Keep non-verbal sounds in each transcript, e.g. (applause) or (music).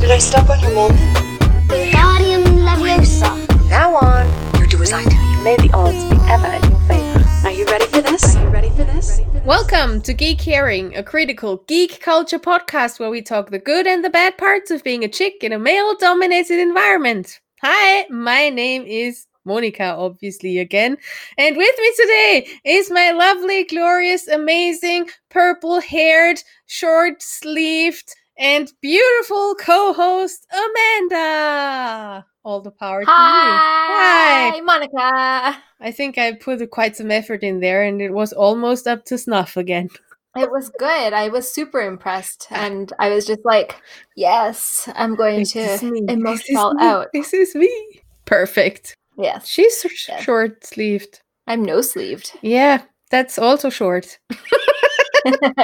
Did I step on your moment? Wingardium Leviosa. From now on, you do as I tell you. May the odds be ever in your favor. Are you ready for this? Are you ready for this? Welcome to Geek Herring, a critical geek culture podcast where we talk the good and the bad parts of being a chick in a male dominated environment. Hi, my name is Monika, obviously, again. And with me today is my lovely, glorious, amazing, purple haired, short sleeved, and beautiful co host, Amanda. All the power to you. Hi, Hi. Monika. I think I put quite some effort in there and it was almost up to snuff again. It was (laughs) good. I was super impressed, ah. and I was just like, "Yes, I'm going This to is me. This emote is all me. out." This is me. Perfect. Yes, She's sh- Yeah. short sleeved. I'm no sleeved. Yeah, that's also short. (laughs) (laughs)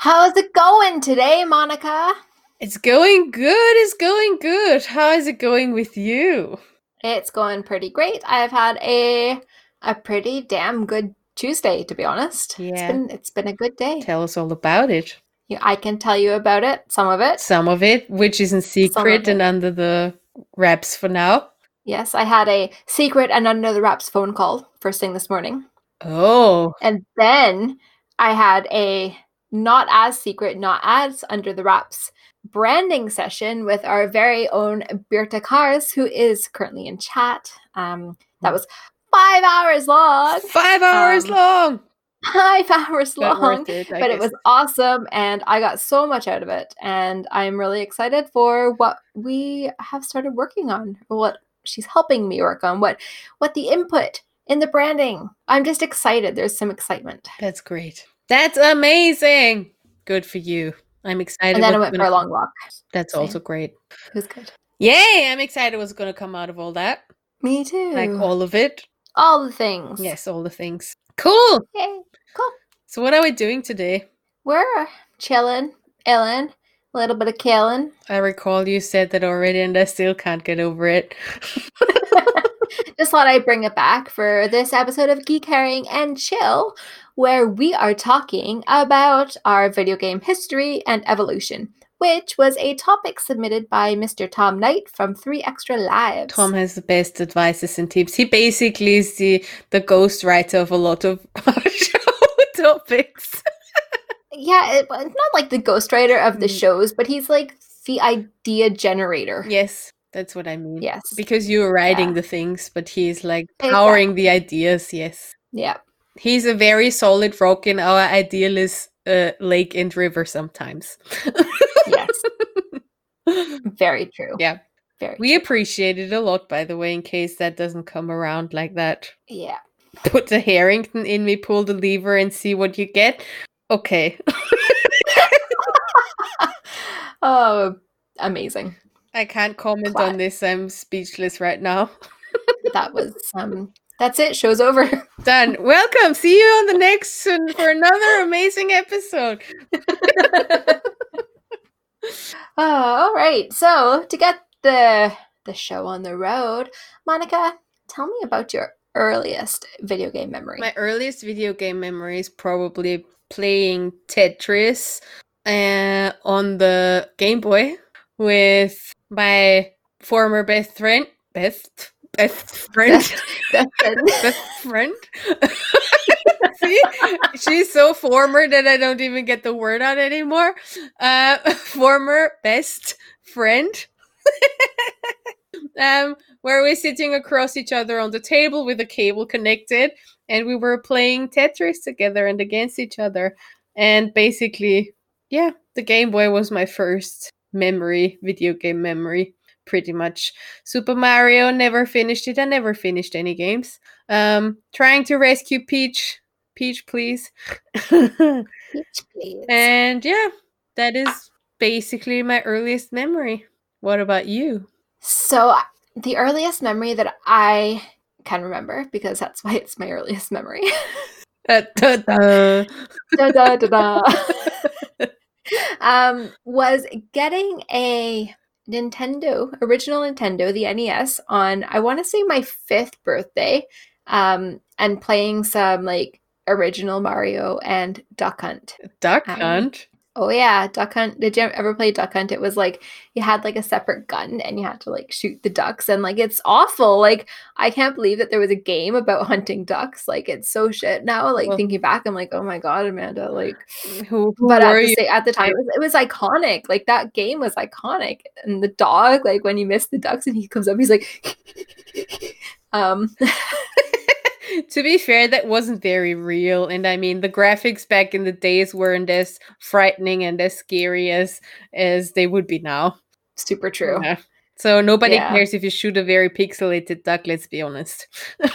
How's it going today, Monika? It's going good. It's going good. How is it going with you? It's going pretty great. I've had a a pretty damn good Tuesday, to be honest. It's Yeah. been it's been a good day. Tell us all about it. Yeah, I can tell you about it. Some of it. Some of it, which isn't secret and under the wraps for now. Yes, I had a secret and under the wraps phone call first thing this morning. Oh, And then I had a not as secret, not as under the wraps branding session with our very own Birta Kars, who is currently in chat. Um, that was five hours long. five hours Um, long. Five (laughs) hours long. it, But it was awesome and I got so much out of it. And I'm really excited for what we have started working on, or what she's helping me work on, what what the input in the branding. I'm just excited. There's some excitement. That's great. That's amazing. Good for you. I'm excited. And then I went for gonna- a long walk. That's Same. also great. It was good. Yay! I'm excited what's going to come out of all that. Me too. Like all of it. All the things. Yes, all the things. Cool. Yay. Cool. So, what are we doing today? We're chilling, Ellen, a little bit of killing. I recall you said that already, and I still can't get over it. (laughs) (laughs) Just thought I'd bring it back for this episode of Geek Herring and Chill, where we are talking about our video game history and evolution, which was a topic submitted by Mr. Tom Knight from Three Extra Lives. Tom has the best advices and tips. He basically is the, the ghostwriter of a lot of (laughs) our show (laughs) topics. yeah, it, it's not like the ghostwriter of the Mm. shows, but he's like the idea generator. Yes, that's what I mean. Yes. Because you're writing Yeah. the things, but he's like powering the ideas. Yes. Yeah. He's a very solid rock in our idealist uh, lake and river sometimes. Yes. (laughs) Very true. Yeah. Very We appreciate it a lot, by the way, in case that doesn't come around like that. Yeah. Put the Harrington in me, pull the lever, and see what you get. Okay. (laughs) (laughs) Oh, amazing. I can't comment Class. on this. I'm speechless right now. (laughs) That was um that's it. Show's over. (laughs) Done. Welcome. See you on the next one for another amazing episode. (laughs) Oh, all right. So to get the the show on the road, Monika, tell me about your earliest video game memory. My earliest video game memory is probably playing Tetris uh, on the Game Boy with my former best friend. Best best friend. Best friend. (laughs) (laughs) See, she's so former that I don't even get the word out anymore. Uh, (laughs) former best friend. um, where we're sitting across each other on the table with a cable connected, and we were playing Tetris together and against each other. And basically, yeah, the Game Boy was my first memory, video game memory pretty much. Super Mario, never finished it. I never finished any games. Um, trying to rescue Peach. Peach, please. Peach, please. and yeah, that is basically my earliest memory. What about you? So the earliest memory that I can remember, because that's why it's my earliest memory. (laughs) Uh, da, da. da, da, da, da. (laughs) (laughs) um, was getting a Nintendo, original Nintendo, the NES, on I want to say my fifth birthday, um, and playing some like original Mario and Duck Hunt. Duck Um, Hunt. Oh yeah, Duck Hunt. Did you ever play Duck Hunt? It was like you had like a separate gun and you had to like shoot the ducks and like it's awful. Like I can't believe that there was a game about (laughs) hunting ducks. Like it's so shit now. Like Well- thinking back, I'm like, oh my god, Amanda. Like, Who, but at the, at the time, it was, it was iconic. Like that game was iconic. And the dog, like when you miss the ducks and he comes up, he's like, (laughs) um, (laughs) (laughs) to be fair, that wasn't very real. And I mean, the graphics back in the days weren't as frightening and as scary as as they would be now. super true. Yeah. So nobody Yeah. cares if you shoot a very pixelated duck. Let's be honest. (laughs)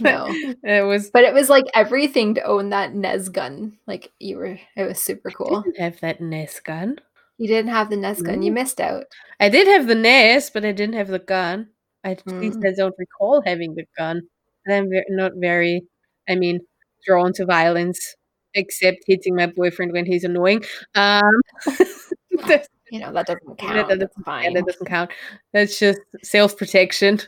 No. (laughs) it was. But it was like everything to own that NES gun. Like you were, it was super cool. didn't have that NES gun. You didn't have the NES gun. You mm. missed out. I did have the NES, but I didn't have the gun. I at least Mm. I don't recall having the gun. And I'm ve- not very, I mean, drawn to violence, except hitting my boyfriend when he's annoying. Um, (laughs) You know that doesn't count. that That's doesn't- yeah, fine. that doesn't count. That's just self protection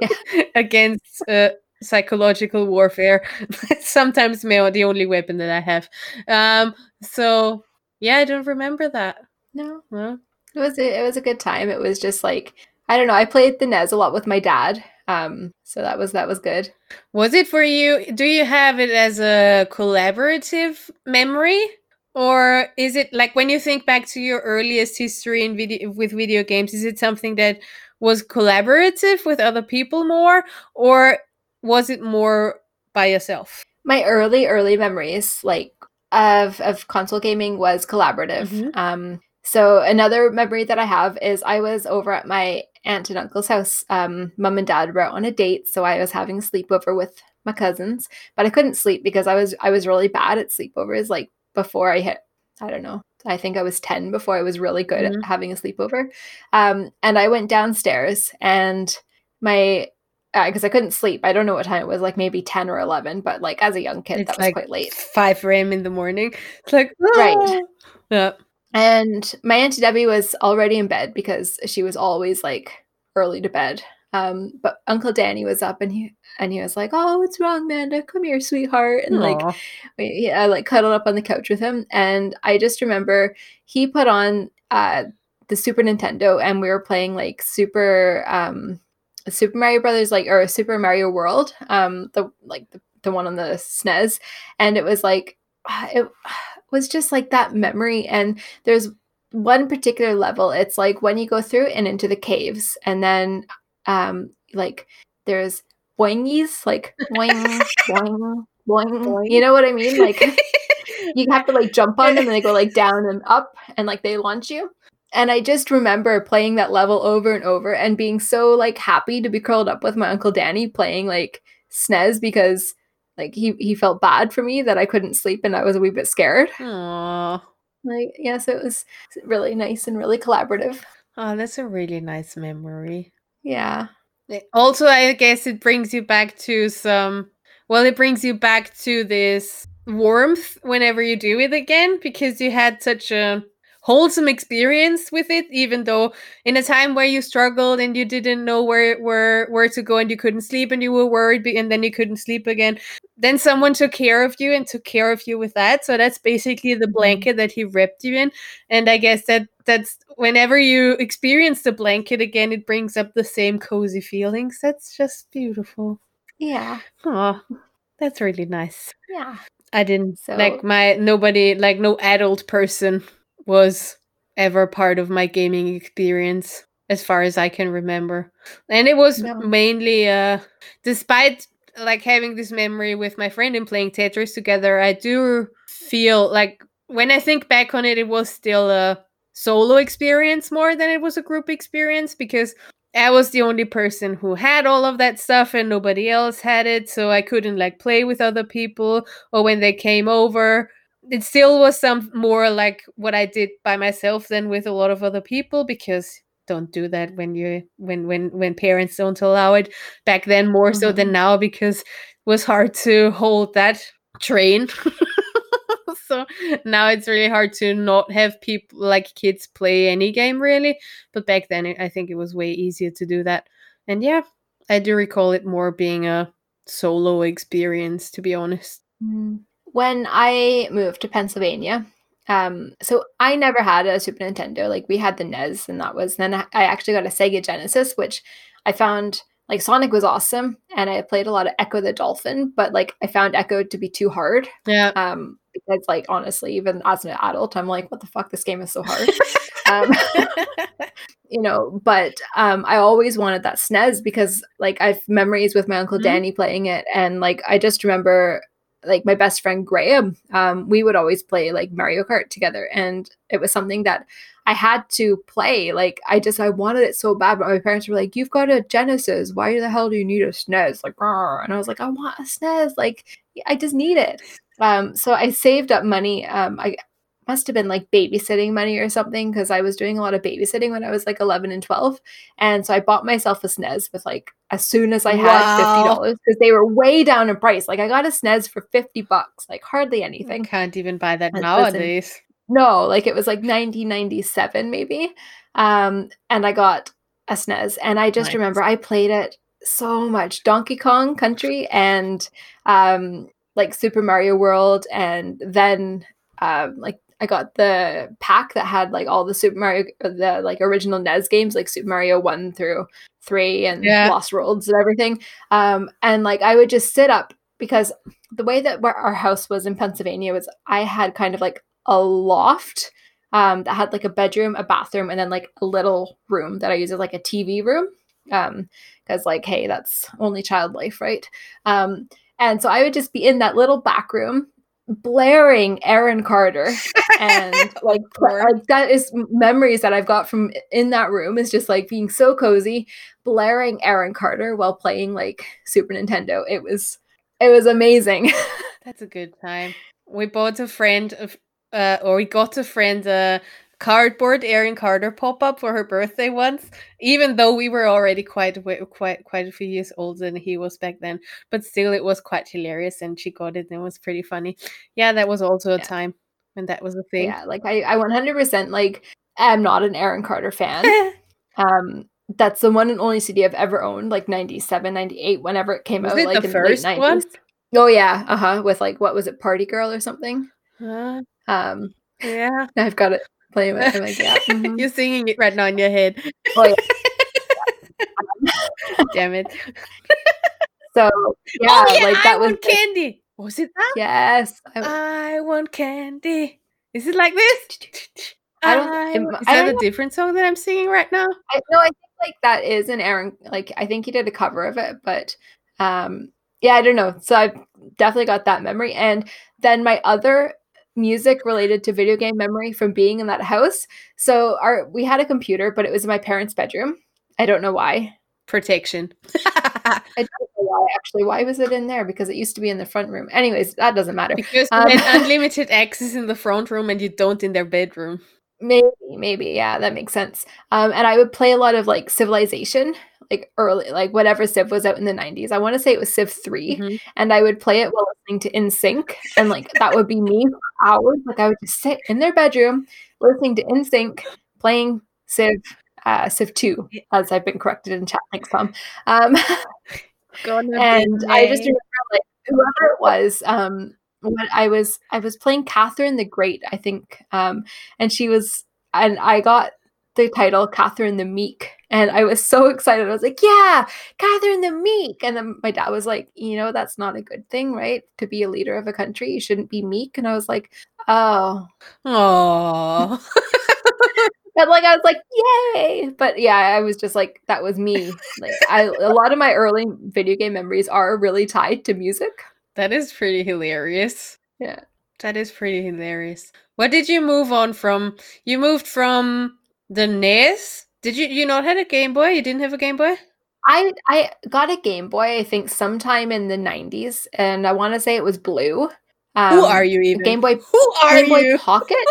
Yeah. (laughs) against uh, psychological warfare. (laughs) Sometimes my, the only weapon that I have. Um, so yeah, I don't remember that. No, Well, it was a, it was a good time. It was just like I don't know. I played the NES a lot with my dad. Um, so that was that was good. Was it for you? Do you have it as a collaborative memory? Or is it like when you think back to your earliest history in video with video games, is it something that was collaborative with other people more? Or was it more by yourself? My early early memories like of of console gaming was collaborative. Mhm. Um, so another memory that I have is I was over at my aunt and uncle's house. Um, mom and dad were out on a date, so I was having a sleepover with my cousins, but I couldn't sleep because I was I was really bad at sleepovers. Like before I hit, I don't know. I think I was ten before I was really good Mhm. at having a sleepover. Um, and I went downstairs and my because I couldn't sleep. I don't know what time it was, like maybe ten or eleven, but like as a young kid, It's that was like quite late. 5 a.m. in the morning. It's like, Right. "Ah." Yeah. And my auntie Debbie was already in bed because she was always like early to bed. Um, but Uncle Danny was up and he and he was like, "Oh, what's wrong, Amanda? Come here, sweetheart." And like Aw. we, I like cuddled up on the couch with him, and I just remember he put on uh the Super Nintendo, and we were playing like Super um Super Mario Brothers, like or Super Mario World, um the like the, the one on the SNES, and it was like (sighs) it was just like that memory, and there's one particular level. It's like when you go through and into the caves, and then um like there's boingies, like boing (laughs) boing boing. Boing. You know what I mean? Like (laughs) you have to like jump on them and they go like (laughs) down and up and like they launch you. And I just remember playing that level over and over and being so like happy to be curled up with my uncle Danny playing like SNES because like he he felt bad for me that I couldn't sleep and I was a wee bit scared. Aw. Like yeah, so it was really nice and really collaborative. Oh, that's a really nice memory. Yeah. Also, I guess it brings you back to some. Well, it brings you back to this warmth whenever you do it again because you had such a wholesome experience with it even though in a time where you struggled and you didn't know where where where to go and you couldn't sleep and you were worried and then you couldn't sleep again then someone took care of you and took care of you with that. So that's basically the mm-hmm. blanket that he wrapped you in. And i guess that that's whenever you experience the blanket again it brings up the same cozy feelings. That's just beautiful. Yeah. oh that's really nice. Yeah. i didn't So- like my nobody like no adult person was ever part of my gaming experience as far as i can remember and it was No. mainly uh despite like having this memory with my friend and playing tetris together i do feel like when i think back on it it was still a solo experience more than it was a group experience because I was the only person who had all of that stuff and nobody else had it, so I couldn't like play with other people. Or when they came over, it still was some more like what I did by myself than with a lot of other people because don't do that when you when when when parents don't allow it back then more so than now because it was hard to hold that train. (laughs) So now it's really hard to not have people like kids play any game really. But back then it- i think it was way easier to do that. And yeah i do recall it more being a solo experience to be honest. Mm. When I moved to Pennsylvania, um, so I never had a Super Nintendo. Like we had the NES, and that was then I actually got a Sega Genesis, which I found like Sonic was awesome, and I played a lot of Ecco the Dolphin, but like I found Ecco to be too hard. yeah Um, because like honestly, even as an adult, I'm like, what the fuck? This game is so hard. (laughs) um, (laughs) you know, but um, I always wanted that SNES because like I've memories with my uncle Mhm. Danny playing it, and like I just remember like my best friend Graham, um, we would always play like Mario Kart together, and it was something that I had to play. Like I just I wanted it so bad, but my parents were like, "You've got a Genesis. Why the hell do you need a SNES?" Like, "Grr." and I was like, "I want a SNES. Like, I just need it." Um, so I saved up money. Um, I must have been like babysitting money or something because I was doing a lot of babysitting when I was like 11 and 12. And so I bought myself a SNES with like as soon as I had Wow. $50 because they were way down in price. Like I got a SNES for 50 bucks, like hardly I anything. can't even buy that nowadays No, like it was like 1997 maybe. Um, and I got a SNES and I just Nice. remember I played it so much. Donkey Kong Country and um like Super Mario World and then um like I got the pack that had like all the Super Mario the like original NES games like Super Mario 1 through 3 and Yeah. Lost Worlds and everything. Um and like I would just sit up because the way that where our house was in Pennsylvania was I had kind of like a loft um, that had like a bedroom, a bathroom, and then like a little room that I use as like a TV room. Um, because like, hey, that's only child life, right? Um, and so I would just be in that little back room blaring Aaron Carter (laughs) and like, that is memories that I've got from in that room is just like being so cozy, blaring Aaron Carter while playing like Super Nintendo. It was it was amazing. (laughs) That's a good time. We bought a friend of, uh, or we got a friend a cardboard Aaron Carter pop up for her birthday once. Even though we were already quite quite quite a few years older than he was back then, but still it was quite hilarious, and she got it, and it was pretty funny. Yeah, that was also a Yeah. time when that was a thing. yeah, like I, I 100% like I'm not an Aaron Carter fan. (laughs) um, that's the one and only CD I've ever owned, like 97, 98, whenever it came was out, it like the in first the late 90s. one? Oh yeah, uh huh. With like what was it, Party Girl or something? Uh, Um, yeah, I've got it playing with. I'm like, yeah. (laughs) mhm. you're singing it right now in your head. Oh, yeah. (laughs) (laughs) Damn it! So yeah, oh yeah, like I that was want candy. Was it that? yes. I, I want candy. Is it like this? I don't- I it want- Is I that a know. different song that I'm singing right now? I no, I think like that is an Aaron. Like I think he did a cover of it, but um, yeah, I don't know. So I've definitely got that memory, and then my other music related to video game memory from being in that house. So our we had a computer, but it was in my parents' bedroom. I don't know why. Protection. (laughs) I don't know why actually. Why was it in there? Because it used to be in the front room. Anyways, that doesn't matter. because Um, (laughs) unlimited access in the front room and you don't in their bedroom. Maybe, maybe, yeah, that makes sense. Um, and I would play a lot of like Civilization, like early, like whatever Civ was out in the '90s. I want to say it was Civ 3 Mhm. and I would play it while listening to NSYNC, and like that would be me for hours. Like I would just sit in their bedroom listening to NSYNC, playing Civ, uh, Civ 2, as I've been corrected in chat. Thanks, Tom. Um, (laughs) and I just remember like whoever it was, um, when I was I was playing Catherine the Great, I think, um, and she was, and I got the title Catherine the Meek, and I was (laughs) so excited. I was like, "Yeah, Catherine the Meek!" And then my dad was like, "You know, that's not a good thing, right? To be a leader of a country, you shouldn't be meek." And I was like, "Oh." oh." (laughs) (laughs) But like I was like, yay! But yeah, I was just like, that was me. Like I, a lot of my early video game memories are really tied to music. That is pretty hilarious. Yeah. That is pretty hilarious. What did you move on from? You moved from the NES? Did you you not had a Game Boy? You didn't have a Game Boy? I I got a Game Boy, I think, sometime in the '90s, and I want to say it was blue. Who Um, are you even? Game Boy Who are Game Boy you? Pocket? (laughs)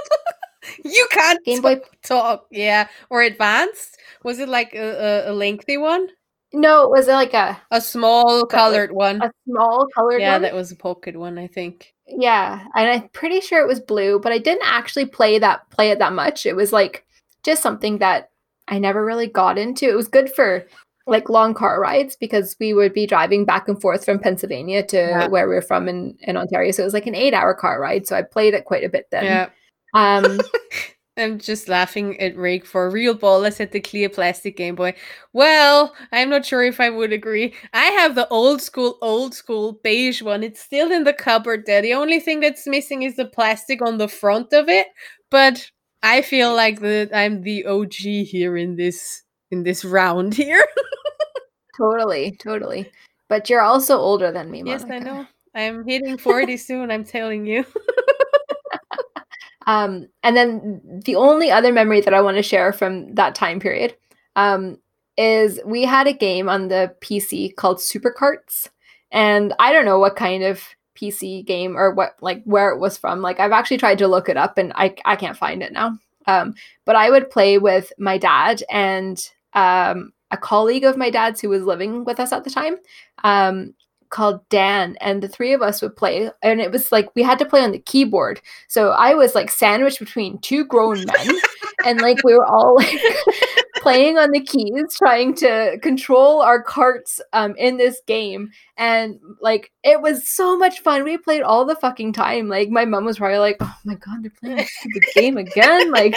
You can't Game Boy talk. Yeah, or advanced. Was it like a, a, a lengthy one? No, it was like a A small colored one. a small colored Yeah, one? that was a pocket one, I think. Yeah, and I'm pretty sure it was blue, but I didn't actually play that play it that much. It was like just something that I never really got into. It was good for like long car rides because we would be driving back and forth from Pennsylvania to Yeah. where we are from in, in Ontario. So it was like an eight hour car ride. So I played it quite a bit then. Yeah. Um (laughs) I'm just laughing at Rig for real ballers at the clear plastic Game Boy. Well, I'm not sure if I would agree. I have the old school, old school beige one. It's still in the cupboard there. The only thing that's missing is the plastic on the front of it. But I feel like that I'm the OG here in this in this round here. (laughs) totally, totally. But you're also older than me, Monika. yes, I know. I'm hitting 40 (laughs) soon, I'm telling you. (laughs) Um, and then the only other memory that I want to share from that time period um, is we had a game on the PC called Super Carts, and I don't know what kind of PC game or what like where it was from. Like I've actually tried to look it up, and I I can't find it now. Um, but I would play with my dad and um, a colleague of my dad's who was living with us at the time. Called Dan and the three of us would play and it was like we had to play on the keyboard. So I was like sandwiched between two grown men and like we were all like (laughs) playing on the keys trying to control our carts um in this game. And like it was so much fun. We played all the fucking time. Like my mom was probably like oh my god they're playing (laughs) stupid game again? Like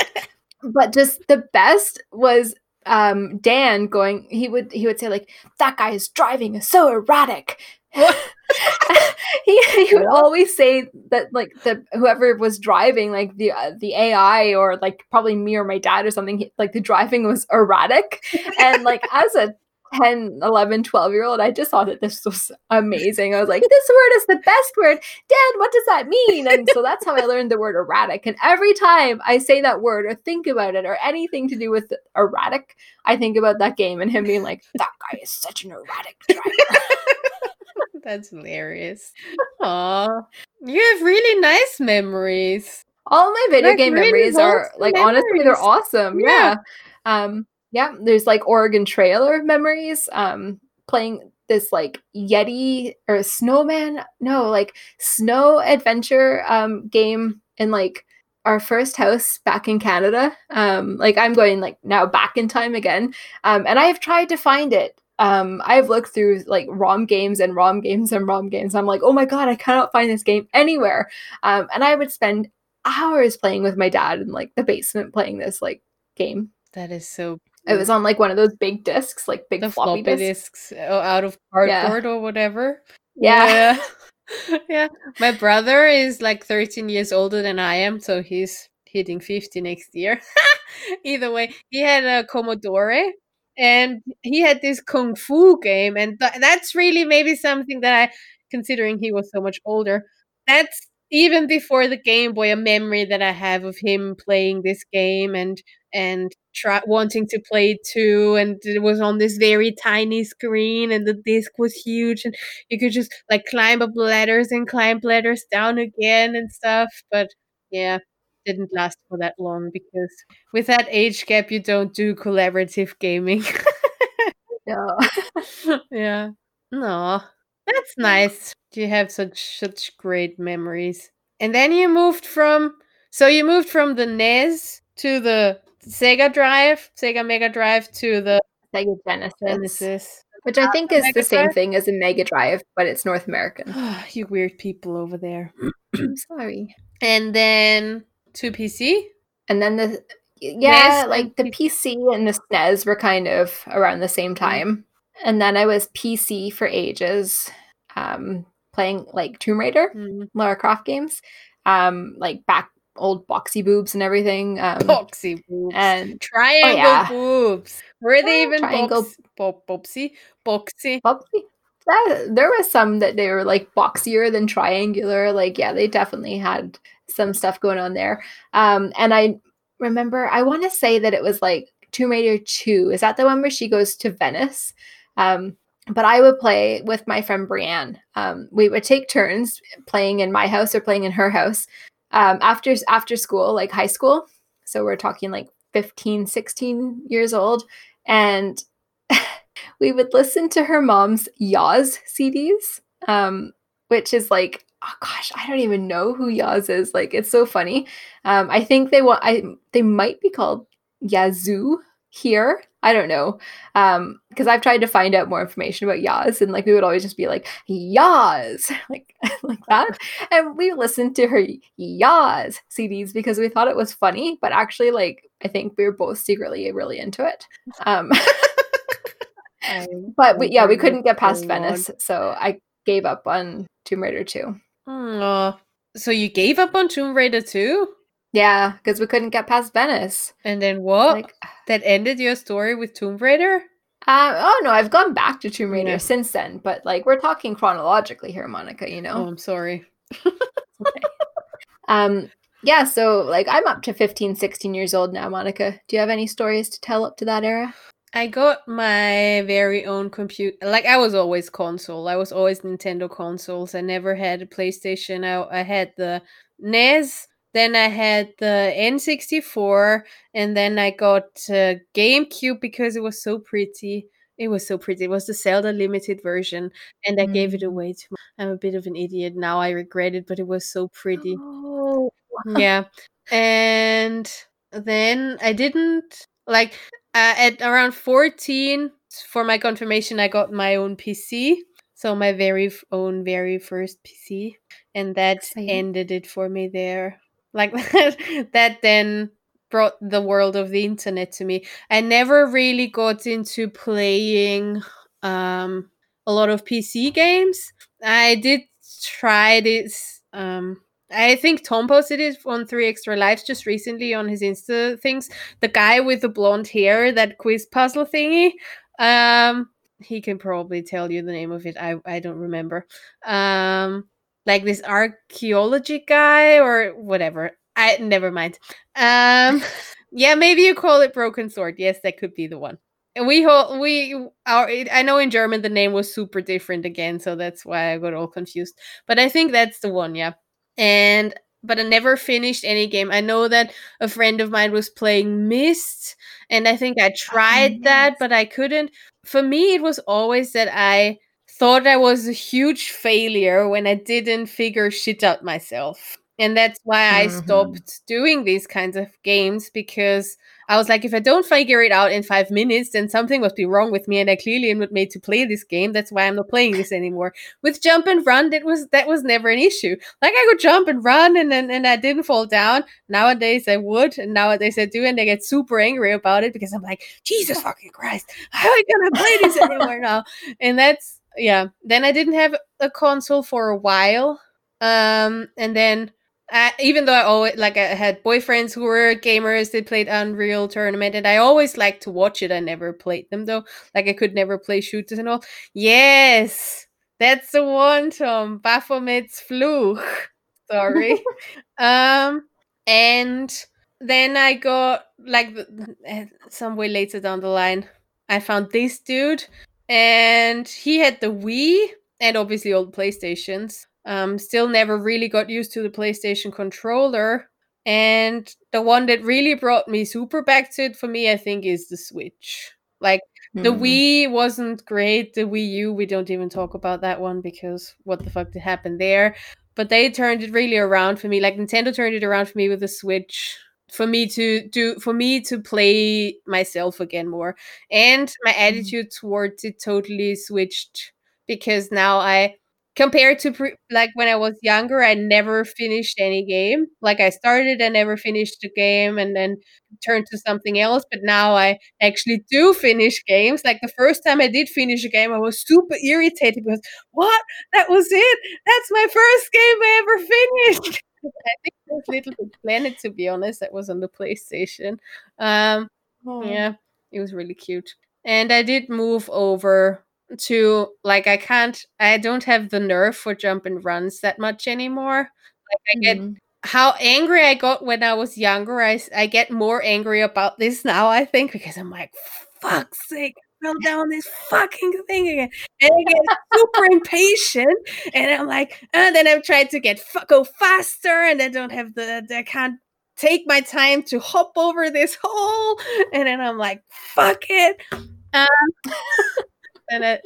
but just the best was um Dan going he would he would say like that guy is driving is so erratic (laughs) he, he would always say that like the whoever was driving like the uh, the AI or like probably me or my dad or something he- like the driving was erratic. And like (laughs) as a 10 11 12 year old I just thought that this was amazing. I was like this word is the best word. Dad what does that mean? And so that's how I learned the word erratic. And every time I say that word or think about it or anything to do with erratic I think about that game and him being like that guy is such an erratic driver (laughs) That's hilarious. Aw. You have really nice memories. all my video Like, game really memories are like honestly they're awesome Yeah. yeah um yeah there's like oregon trailer memories um playing this like yeti or snowman no like snow adventure um game in like our first house back in canada um like i'm going like now back in time again um and i've tried to find it um i've looked through like rom games and rom games and rom games i'm like oh my god i cannot find this game anywhere um and i would spend hours playing with my dad in like the basement playing this like game. That is so It was on like one of those big discs, like big the floppy, floppy discs. disks uh, out of Yeah. cardboard or whatever. Yeah. Yeah. (laughs) (laughs) yeah. My brother is like 13 years older than I am, so he's hitting 50 next year. (laughs) Either way, he had a Commodore and he had this Kung Fu game. And th- that's really maybe something that I, considering he was so much older, that's even before the Game Boy, a memory that I have of him playing this game and and try wanting to play too and it was on this very tiny screen and the disc was huge and you could just like climb up ladders and climb ladders down again and stuff but yeah didn't last for that long because with that age gap you don't do collaborative gaming No. (laughs) yeah no that's nice you have such such great memories and then you moved from so you moved from the NES to the Sega Drive, Sega Mega Drive to the Sega Genesis, Genesis. which I think is Mega the same Drive? thing as a Mega Drive, but it's North American. (sighs) you weird people over there. (clears throat) I'm sorry. And then to PC. And then the yeah, NES like the and PC and the SNES were kind of around the same time. And then I was PC for ages, um, playing like Tomb Raider, Mm. Lara Croft games, um, like back old boxy boobs and everything. Um, Boxy boobs. and Triangle yeah. boobs. Were they even triangle- box- bo- boxy? Boxy. Probably. That, there was some that they were like boxier than triangular. Like, yeah, they definitely had some stuff going on there. Um, and I remember, I want to say that it was like Tomb Raider 2. Is that the one where she goes to Venice? Um, but I would play with my friend Brienne. Um, we would take turns playing in my house or playing in her house um, after after school, like high school. So we're talking like 15, 16 years old. And (laughs) we would listen to her mom's Yaz CDs, um, which is like, oh gosh, I don't even know who Yaz is. Like, it's so funny. Um, I think they want, I they might be called Yazoo here. I don't know. Um, because I've tried to find out more information about Yaz, and like we would always just be like Yaz, (laughs) like (laughs) like that. And we listened to her Yaz CDs because we thought it was funny, but actually, like I think we were both secretly really into it. Um, (laughs) but we, yeah, we couldn't get past Venice, so I gave up on Tomb Raider 2. So you gave up on Tomb Raider 2? Yeah, because we couldn't get past Venice. And then what? Like, (sighs) that ended your story with Tomb Raider? uh, oh no, I've gone back to Tomb Raider Yeah. since then, but like we're talking chronologically here, Monika. You know. Oh, I'm sorry. (laughs) Um, yeah, so like I'm up to 15, 16 years old now, Monika. Do you have any stories to tell up to that era? I got my very own computer. Like I was always console. I was always Nintendo consoles. I never had a PlayStation. I, I had the NES. Then I had the N64, and then I got uh, GameCube because it was so pretty. It was so pretty. It was the Zelda limited version, and I gave it Mm. away to. My, I'm a bit of an idiot now. I regret it, but it was so pretty. Oh, yeah and then i didn't like uh, at around 14 for my confirmation i got my own pc so my very f- own very first pc and that Exciting. ended it for me there. Like (laughs) that that then brought the world of the internet to me. I never really got into playing um a lot of pc games. I did try this um I think Tom posted it on Three Extra Lives just recently on his Insta things. The guy with the blonde hair, that quiz puzzle thingy. Um, he can probably tell you the name of it. I I don't remember. Um, like this archaeology guy or whatever. I never mind. Um, (laughs) yeah, maybe you call it Broken Sword. Yes, that could be the one. And we we our I know in German the name was super different again, so that's why I got all confused. But I think that's the one, yeah and but I never finished any game. I know that a friend of mine was playing Myst, and I think I ah, tried that, but I couldn't. For me, it was always that I thought I was a huge failure when I didn't figure shit out myself. And that's why I Mhm. stopped doing these kinds of games because I was like, if I don't figure it out in five minutes, then something must be wrong with me, and I clearly am not made to play this game. That's why I'm not playing this anymore. With jump and run, that was that was never an issue. Like I could jump and run, and and, and I didn't fall down. Nowadays I would, and nowadays I do, and I get super angry about it because I'm like, Jesus (laughs) fucking Christ, how am I gonna play this anymore now? And that's yeah. Then I didn't have a console for a while, um, and then I, even though I always like I had boyfriends who were gamers, they played Unreal Tournament, and I always liked to watch it. I never played them though. Like I could never play shooters and all. Yes, that's the one, Tom. Baphomet's Fluch. Sorry. (laughs) um, and then I got like some way later down the line, I found this dude, and he had the Wii and obviously all the PlayStations. Um, still never really got used to the PlayStation controller. And the one that really brought me super back to it for me, I think, is the Switch. Like the Hmm. Wii wasn't great. The Wii U, we don't even talk about that one because what the fuck did happen there? But they turned it really around for me. Like Nintendo turned it around for me with the Switch. For me to do, for me to play myself again more, and my attitude towards it totally switched because now I, compared to pre- like when I was younger, I never finished any game. Like I started, and never finished the game, and then turned to something else. But now I actually do finish games. Like the first time I did finish a game, I was super irritated because what? That was it. That's my first game I ever finished. (laughs) I think it was Little Big Planet, to be honest. That was on the PlayStation. Um, Oh. yeah, it was really cute. And I did move over to like I can't I don't have the nerve for jump and runs that much anymore. Like I get Mhm. how angry I got when I was younger. I I get more angry about this now, I think, because I'm like, fuck's sake, fell down this fucking thing again. And I get super impatient. And I'm like, and then I'm trying to get go faster, and I don't have the, I can't take my time to hop over this hole. And then I'm like, fuck it. Um, (laughs) and I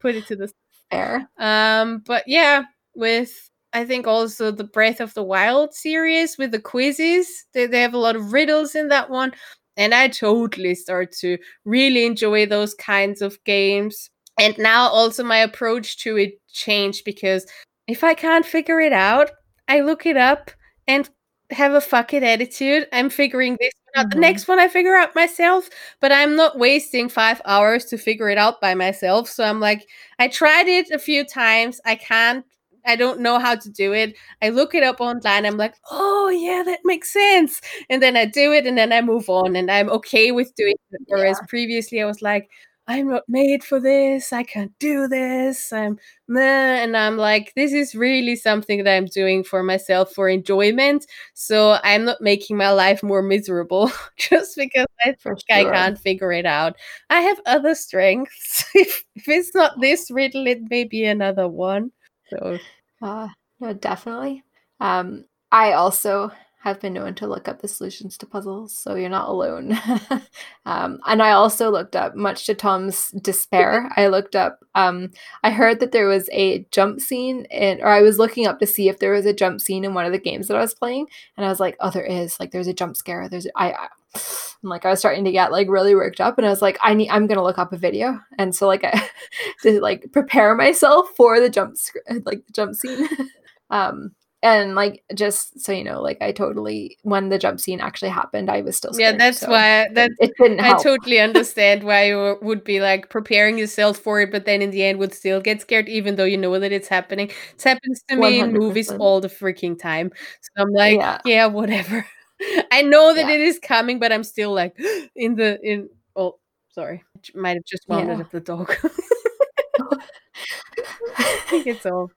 put it to the Fair. um, but yeah, with I think also the Breath of the Wild series with the quizzes, they, they have a lot of riddles in that one. And I totally start to really enjoy those kinds of games. And now also my approach to it changed because if I can't figure it out, I look it up and have a fuck it attitude. I'm figuring this out. The Mhm. next one I figure out myself, but I'm not wasting five hours to figure it out by myself. So I'm like, I tried it a few times. I can't, I don't know how to do it. I look it up online. I'm like, oh, yeah, that makes sense. And then I do it and then I move on and I'm okay with doing it. Whereas previously I was like, I'm not made for this. I can't do this. I'm meh. and I'm like, this is really something that I'm doing for myself for enjoyment. So I'm not making my life more miserable (laughs) just because I think I can't figure it out. I have other strengths. (laughs) if, if it's not this riddle, it may be another one. So Uh, no, definitely. Um, I also have been known to look up the solutions to puzzles, so you're not alone. (laughs) um, and I also looked up, much to Tom's despair, (laughs) I looked up. Um, I heard that there was a jump scene, in, or I was looking up to see if there was a jump scene in one of the games that I was playing, and I was like, "Oh, there is! Like, there's a jump scare. There's I." I I'm like I was starting to get like really worked up, and I was like, I need, I'm gonna look up a video, and so like (laughs) I to like prepare myself for the jump sc- like the jump scene um and like just so you know like i totally when the jump scene actually happened i was still scared. yeah, that's so why that it didn't I help totally (laughs) understand why you would be like preparing yourself for it, but then in the end would still get scared, even though you know that it's happening. It happens to me in movies all the freaking time. So I'm like, Yeah. yeah, whatever. (laughs) I know that Yeah. it is coming, but I'm still like (gasps) in the in. Oh, sorry, might have just wounded Yeah. up the dog. (laughs) I think it's all.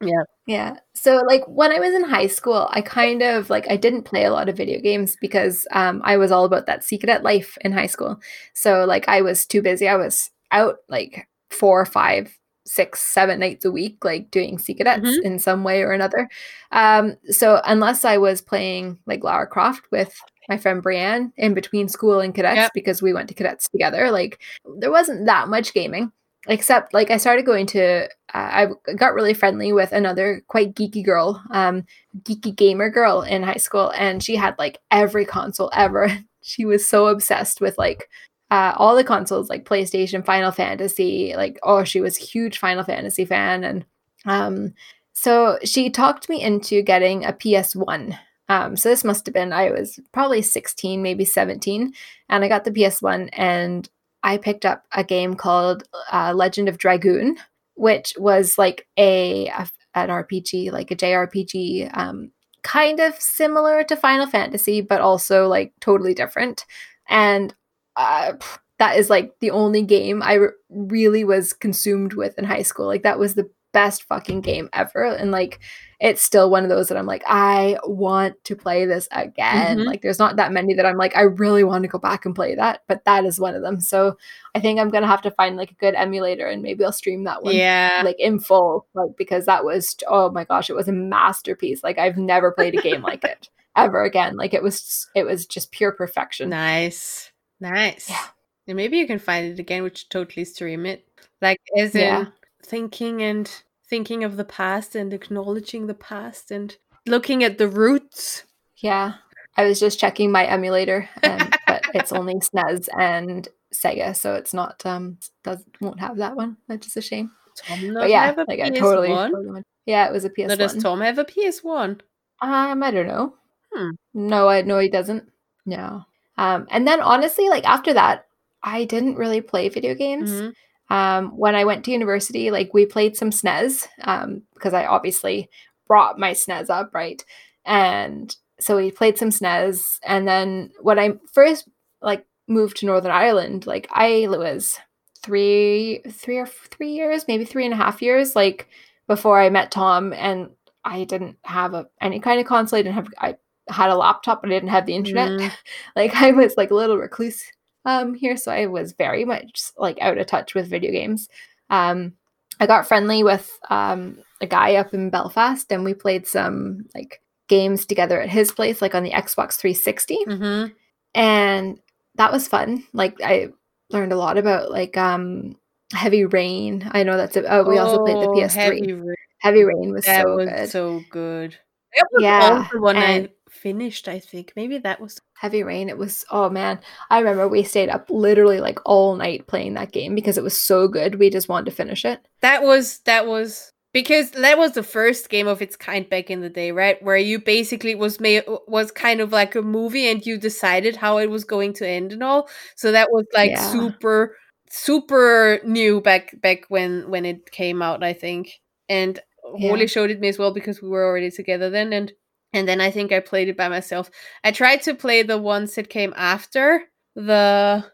Yeah. Yeah. So like when I was in high school, I kind of like I didn't play a lot of video games because um I was all about that secret life in high school. So like I was too busy. I was out like four, five, six, seven nights a week, like doing secrets Mhm. in some way or another. Um so unless I was playing like Lara Croft with my friend Brienne in between school and cadets Yep. because we went to cadets together, like there wasn't that much gaming except like I started going to uh, I got really friendly with another quite geeky girl, um, geeky gamer girl in high school, and she had like every console ever. (laughs) she was so obsessed with like uh, all the consoles, like PlayStation, Final Fantasy. Like, oh, she was a huge Final Fantasy fan, and um, so she talked me into getting a PS One. Um, so this must have been I was probably sixteen, maybe seventeen, and I got the PS One, and I picked up a game called uh, Legend of Dragoon, which was like a, a- an RPG, like a JRPG, um, kind of similar to Final Fantasy, but also like totally different. And uh, that is like the only game I re- really was consumed with in high school. Like that was the best fucking game ever, and like it's still one of those that I'm like, I want to play this again. Mhm. Like, there's not that many that I'm like, I really want to go back and play that, but that is one of them. So I think I'm gonna have to find like a good emulator and maybe I'll stream that one Yeah. like in full, like because that was oh my gosh, it was a masterpiece. Like I've never played a game like it (laughs) ever again. Like it was it was just pure perfection. Nice. Nice. Yeah. And maybe you can find it again, which totally stream it. Like as in Yeah. thinking and thinking of the past and acknowledging the past and looking at the roots. Yeah. I was just checking my emulator, um, (laughs) but it's only SNES and Sega, so it's not um does won't have that one, which is a shame. Tom But yeah, have a like I PS1? totally, totally yeah, it was a PS Now, does Tom have a PS1? Um, I don't know. Hmm. No, I no, he doesn't. No. Um, and then honestly, like after that, I didn't really play video games. Mhm. Um, when I went to university, like we played some SNES, um, because I obviously brought my SNES up, right? And so we played some SNES, and then when I first like moved to Northern Ireland, like I was three, three or three years, maybe three and a half years, like before I met Tom, and I didn't have a, any kind of console. I didn't have. I had a laptop, but I didn't have the internet. Mm. (laughs) like I was like a little recluse um here, so I was very much like out of touch with video games. Um I got friendly with um a guy up in Belfast and we played some like games together at his place, like on the Xbox 360. Mm-hmm. And that was fun. Like I learned a lot about like um Heavy Rain. I know that's it. Oh, we also played the PS3. Heavy Rain. Heavy Rain was That so was good. so good. That was Yeah, one and- I finished. I think maybe that was. Heavy Rain. It was oh man. I remember we stayed up literally like all night playing that game because it was so good. We just wanted to finish it. That was that was because that was the first game of its kind back in the day, right? Where you basically was made was kind of like a movie and you decided how it was going to end and all. So that was like Yeah. super super new back back when when it came out, I think. And Yeah. Rolly showed it me as well because we were already together then and and then I think I played it by myself. I tried to play the ones that came after the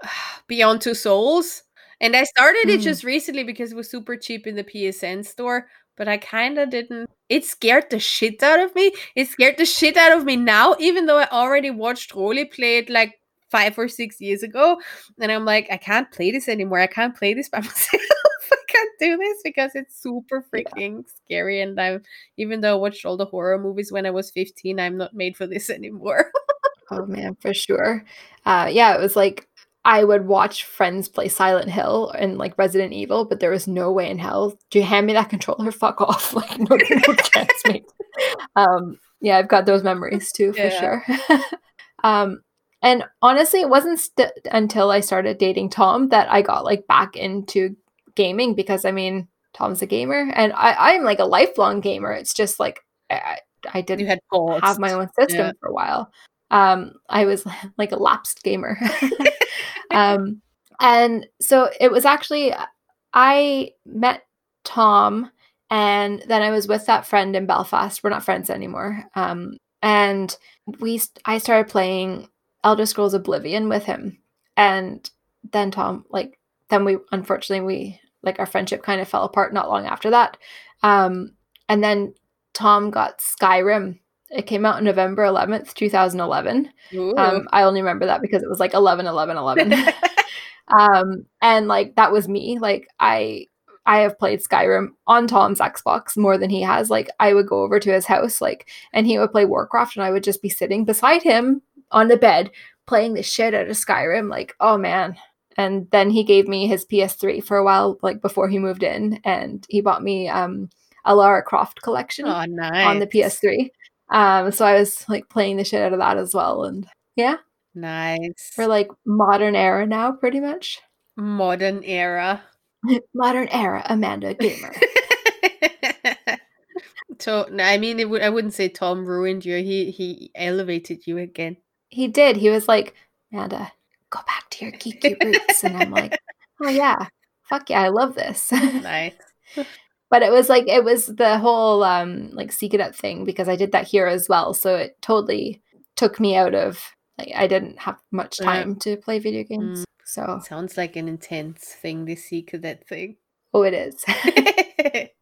(sighs) Beyond Two Souls. And I started it Mm. just recently because it was super cheap in the PSN store, but I kind of didn't. It scared the shit out of me. It scared the shit out of me now, even though I already watched Rolly play it like five or six years ago. And I'm like, I can't play this anymore. I can't play this by (laughs) myself. Can't do this because it's super freaking scary. And I'm, even though I watched all the horror movies when I was 15, I'm not made for this (laughs) anymore. Oh man, for sure. Uh, yeah, it was like I would watch friends play Silent Hill and like Resident Evil, but there was no way in hell. Do you hand me that controller? (laughs) Fuck off! (laughs) Like no, no chance, mate. Um, yeah, I've got those memories too for Yeah. sure. um, and honestly, it wasn't st- until I started dating Tom that I got like back into gaming because I mean, Tom's a gamer, and I I'm like a lifelong gamer. It's just like I, I didn't you had have my own system Yeah. for a while. Um, I was (laughs) like a lapsed gamer. (laughs) um, and so it was actually, I met Tom and then I was with that friend in Belfast. We're not friends anymore. Um, and we, I started playing Elder Scrolls Oblivion with him. And then Tom, like, then we, unfortunately, we, like, our friendship kind of fell apart not long after that. Um, and then Tom got Skyrim. It came out on November 11th, 2011. Um, I only remember that because it was like 11, 11, 11. (laughs) um, and like that was me. Like I, I have played Skyrim on Tom's Xbox more than he has. Like I would go over to his house, like, and he would play Warcraft, and I would just be sitting beside him on the bed playing the shit out of Skyrim. Like, oh man. And then he gave me his PS3 for a while, like before he moved in, and he bought me um a Lara Croft collection oh, nice. on the PS3. Um, so I was like playing the shit out of that as well. And yeah, Nice. we're like modern era now, pretty much. Modern era. (laughs) modern era Amanda Gamer. (laughs) so no, I mean, I wouldn't say Tom ruined you. He he elevated you again. he did. He was like, Amanda, go back to your geeky roots. And I'm like, (laughs) oh yeah, fuck yeah, I love this. Nice. (laughs) but it was like it was the whole um like Sea Cadet thing because I did that here as well. So it totally took me out of like I didn't have much time to play video games. So Sounds like an intense thing. This Sea Cadet thing. oh it is.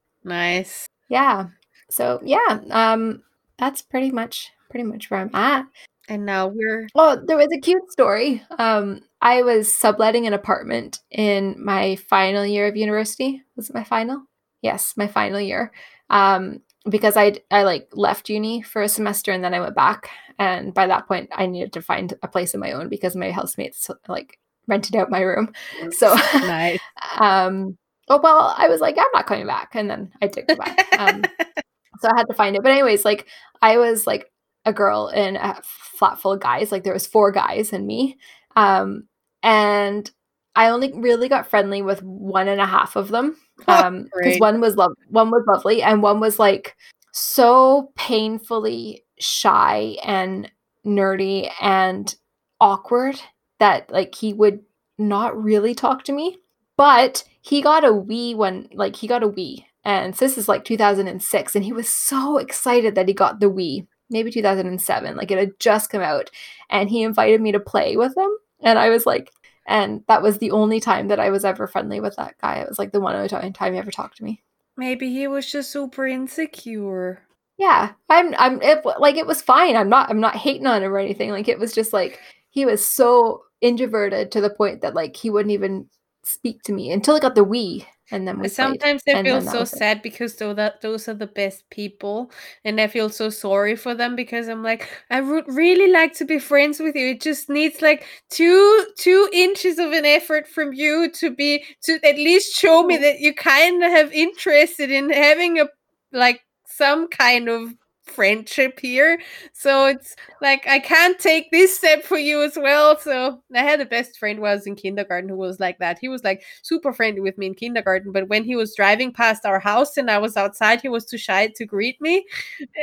(laughs) nice. yeah. So yeah, um that's pretty much pretty much where I'm at. And now we're Oh, there was a cute story. Um, I was subletting an apartment in my final year of university. Was it my final? Yes, my final year. Um, because I I like left uni for a semester and then I went back, and by that point I needed to find a place of my own because my housemates like rented out my room. So nice. (laughs) um, oh well, I was like I'm not coming back, and then I did go back. Um, (laughs) so I had to find it. But anyways, like I was like a girl in a flat full of guys. Like there was four guys and me. Um, and I only really got friendly with one and a half of them. (laughs) Um, because one was love, one was lovely, and one was like so painfully shy and nerdy and awkward that like he would not really talk to me. But he got a Wii when like he got a Wii. And so this is like 2006 and he was so excited that he got the Wii. Maybe 2007, like it had just come out and he invited me to play with him and I was like and that was the only time that I was ever friendly with that guy. It was like the one only time he ever talked to me. Maybe he was just super insecure. Yeah, I'm I'm it, like it was fine. I'm not I'm not hating on him or anything. Like it was just like he was so introverted to the point that like he wouldn't even speak to me until I got the Wii, and then we played. Sometimes I and feel so it. sad because though that those are the best people, and I feel so sorry for them because I'm like I would really like to be friends with you. It just needs like two two inches of an effort from you to be to at least show me that you kind of have interested in having a like some kind of friendship here. So it's like I can't take this step for you as well. So I had a best friend when I was in kindergarten who was like that. He was like super friendly with me in kindergarten, but when he was driving past our house and I was outside, he was too shy to greet me.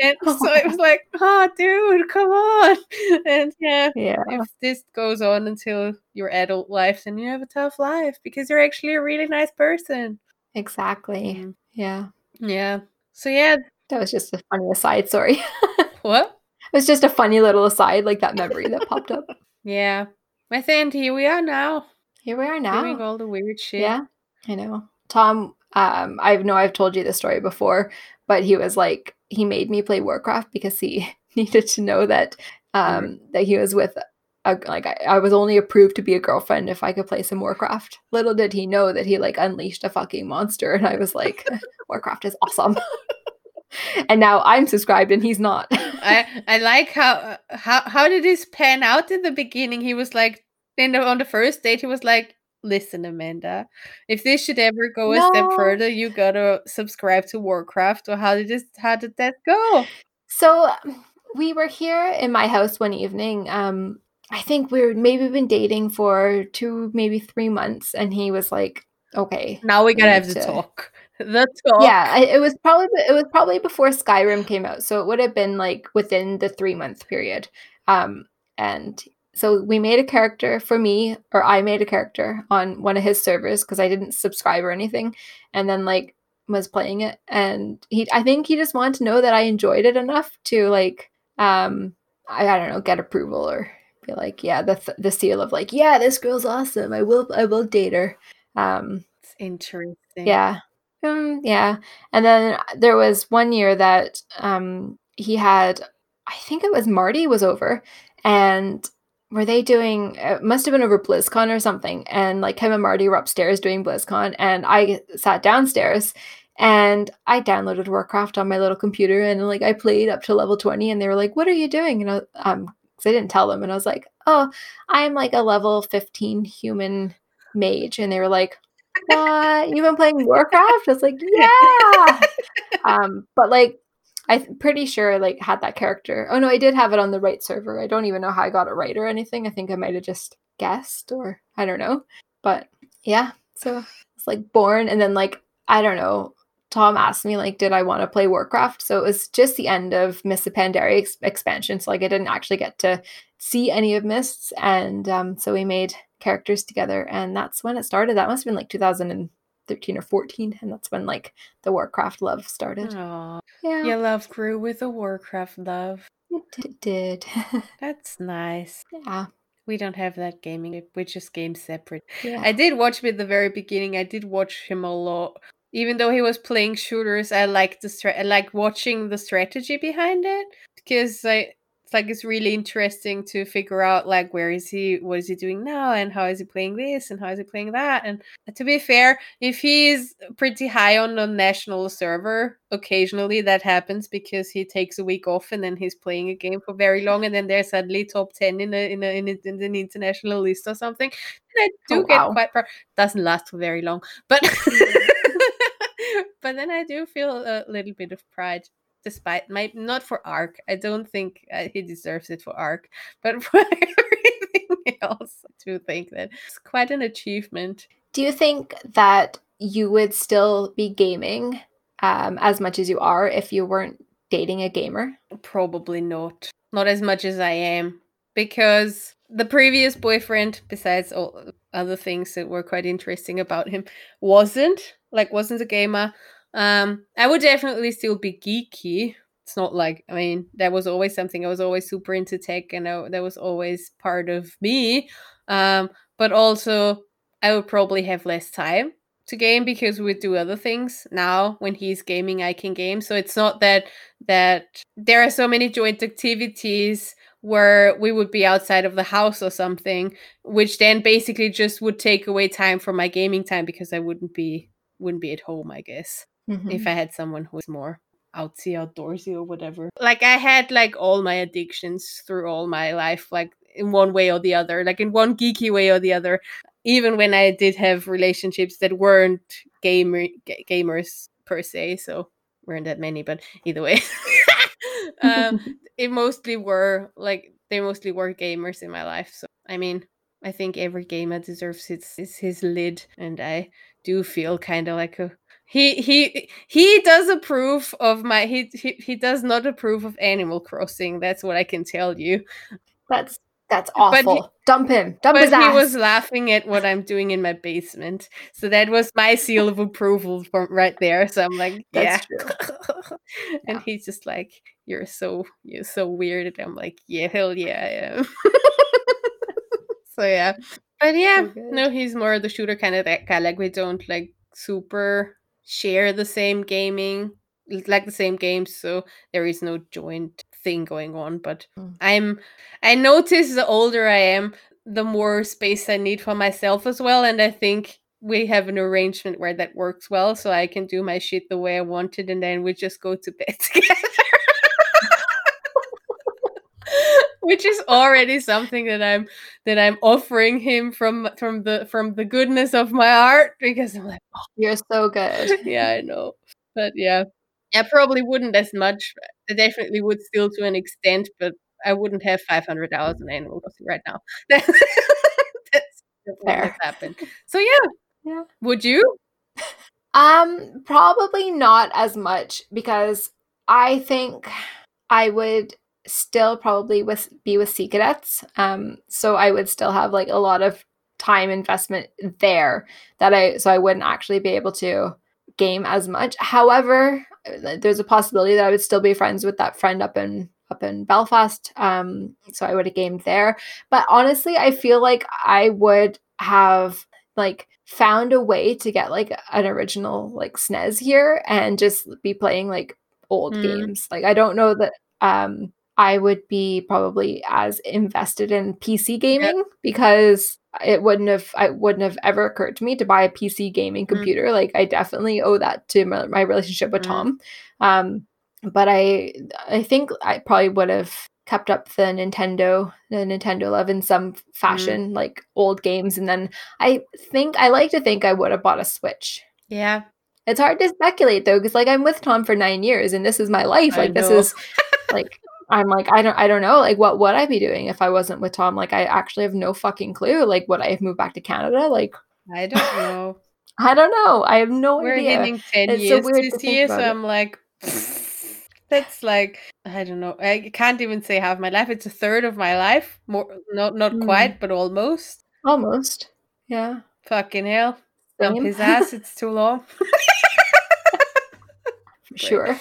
And (laughs) so it was like, oh dude, come on. (laughs) And yeah, Yeah. if this goes on until your adult life, then you have a tough life because you're actually a really nice person. Exactly. Mm. Yeah. Yeah. So yeah, That was just a funny aside. Sorry. (laughs) What? It was just a funny little aside, like that memory that popped up. (laughs) Yeah. But then here we are now, Here we are doing now. all the weird shit. Yeah, I know. Tom, um, I know I've told you this story before, but he was like, he made me play Warcraft because he (laughs) needed to know that um that he was with a, like I, I was only approved to be a girlfriend if I could play some Warcraft. Little did he know that he like unleashed a fucking monster, and I was like, Warcraft is awesome. (laughs) and now I'm subscribed and he's not. (laughs) I I like how how how did this pan out in the beginning? He was like, in the, on the first date, he was like, "Listen, Amanda, if this should ever go a step further, you gotta subscribe to Warcraft." Or how did this? How did that go? So we were here in my house one evening. Um, I think we were maybe been dating for two, maybe three months, and he was like, "Okay." Now we gotta We have the to- talk. The talk. Yeah, it was probably it was probably before Skyrim came out, so it would have been like within the three month period. Um, and so we made a character for me, or I made a character on one of his servers because I didn't subscribe or anything, and then like was playing it, and he I think he just wanted to know that I enjoyed it enough to like um I, I don't know get approval or be like yeah the th- the seal of like yeah this girl's awesome I will I will date her um It's interesting. yeah. Um, yeah. And then there was one year that um he had I think it was Marty was over and were they doing it must have been over BlizzCon or something and like him and Marty were upstairs doing BlizzCon and I sat downstairs and I downloaded Warcraft on my little computer and like I played up to level 20 and they were like what are you doing and um cuz I didn't tell them and I was like oh I'm like a level 15 human mage and they were like what? You've been playing warcraft? I was like (laughs) yeah. Um but like i'm pretty sure I, like had that character. Oh no i did have it on the right server. I don't even know how i got it right or anything. I think i might have just guessed or i don't know. But yeah. So it's like born and then like i don't know tom asked me like did i want to play warcraft so it was just the end of mists of pandaria ex- expansion so like i didn't actually get to see any of mists and um so we made characters together and that's when it started that must have been like 2013 or 14 and that's when like the warcraft love started Aw, yeah your love grew with the Warcraft love. it did, it did. (laughs) That's nice. yeah We don't have that gaming. We just game separate. yeah I did watch him at the very beginning. I did watch him a lot. Even though he was playing shooters, I like the stra- I like watching the strategy behind it because I it's like it's really interesting to figure out like where is he, what is he doing now, and how is he playing this, and how is he playing that. And to be fair, if he's pretty high on the national server, occasionally that happens because he takes a week off and then he's playing a game for very long, and then there's suddenly top ten in a in a in, a, in an international list or something. And I do Oh, get wow. quite proud. Doesn't last for very long, but (laughs) but then I do feel a little bit of pride, despite my not for Ark. I don't think uh, he deserves it for Ark, (laughs) but for everything (laughs) else, I do think that it's quite an achievement. do you think that you would still be gaming um, as much as you are if you weren't dating a gamer Probably not. Not as much as I am. Because the previous boyfriend, besides all other things that were quite interesting about him, wasn't. Like wasn't a gamer. Um I would definitely still be geeky. It's not like I mean, that was always something I was always super into tech and I, that was always part of me. Um, but also I would probably have less time to game because we do other things. Now when he's gaming I can game. So it's not that that there are so many joint activities where we would be outside of the house or something, which then basically just would take away time from my gaming time because I wouldn't be wouldn't be at home, I guess. Mhm. If I had someone who was more outsy, outdoorsy or whatever. Like I had like all my addictions through all my life, like in one way or the other, like in one geeky way or the other. Even when I did have relationships that weren't gamer ga- gamers per se, so weren't that many, but either way. (laughs) uh, (laughs) it mostly were like they mostly were gamers in my life. So I mean, I think every gamer deserves his his, his lid, and I do feel kind of like a he he he does approve of my he, he he does not approve of Animal Crossing. That's what I can tell you. That's that's But he- awful. Dump him. Dump But his he was laughing at what I'm doing in my basement, so that was my seal of approval from right there. So I'm like, yeah. (laughs) And he's just like, "You're so you're so weird," and I'm like, "Yeah, hell yeah, I am." (laughs) so yeah, but yeah, no, he's more the shooter kind of that guy. Like we don't like super share the same gaming, like the same games, so there is no joint thing going on. But Mm. I'm, I notice the older I am, the more space I need for myself as well, and I think. We have an arrangement where that works well, so I can do my shit the way I want it, and then we just go to bed (laughs) together. Which is already something that I'm that I'm offering him from from the from the goodness of my heart because I'm like, You're so good. (laughs) yeah, I know, but yeah, I probably wouldn't as much. I definitely would still to an extent, but I wouldn't have five hundred dollars in Animal Crossing right now. (laughs) That's that Fair. happened. So yeah, Yeah. Would you? Um, probably not as much because I think I would still probably with be with Sea Cadets. Um, so I would still have like a lot of time investment there that I so I wouldn't actually be able to game as much. However, there's a possibility that I would still be friends with that friend up in up in Belfast. Um, so I would have gamed there. But honestly, I feel like I would have like found a way to get like an original like SNES here and just be playing like old Mm. games. Like I don't know that um I would be probably as invested in PC gaming because it wouldn't have I wouldn't have ever occurred to me to buy a PC gaming computer. Like I definitely owe that to my, my relationship with Mm. Tom. Um but I I think I probably would have kept up the Nintendo the Nintendo love in some fashion, like old games, and then I think I like to think I would have bought a Switch. Yeah. It's hard to speculate though, because like I'm with Tom for nine years, and this is my life. Like this is like I'm like I don't I don't know like what would I be doing if I wasn't with Tom? Like I actually have no fucking clue. Like would I have moved back to Canada? Like I don't know. (laughs) I don't know. I have no We're idea. hitting 10 It's so years weird to this year, so it. I'm like, (laughs) that's like, I don't know. I can't even say half my life. It's a third of my life. More, not not Mm. quite, but almost. Almost. Yeah. Fucking hell. Dump Same. his ass. It's too long. (laughs) sure.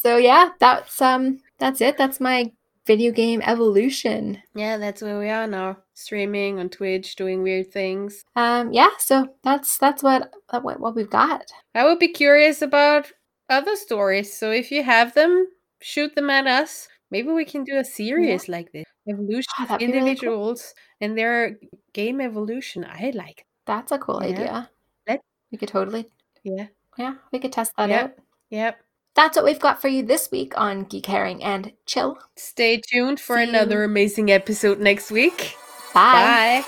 So yeah, that's um that's it. That's my video game evolution. Yeah, that's where we are now. Streaming on Twitch, doing weird things. Um yeah, so that's that's what uh, what, what we've got. I would be curious about other stories. So if you have them, shoot them at us. Maybe we can do a series like this. Evolution Oh, of really cool. individuals and their game evolution. I like. That's a cool Yeah. idea. Let- We could totally Yeah. yeah, we could test that Yeah. out. Yep. That's what we've got for you this week on Geek Herring and Chill. Stay tuned for See you. another amazing episode next week. Bye. Bye.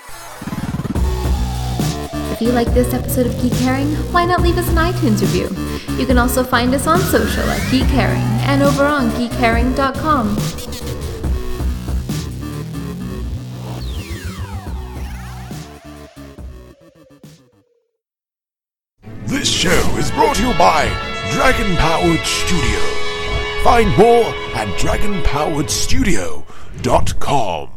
If you like this episode of Geek Herring, why not leave us an iTunes review? You can also find us on social at Geek Herring and over on geekherring.com. This show is brought to you by Dragon Powered Studio. Find more at dragonpoweredstudio.com.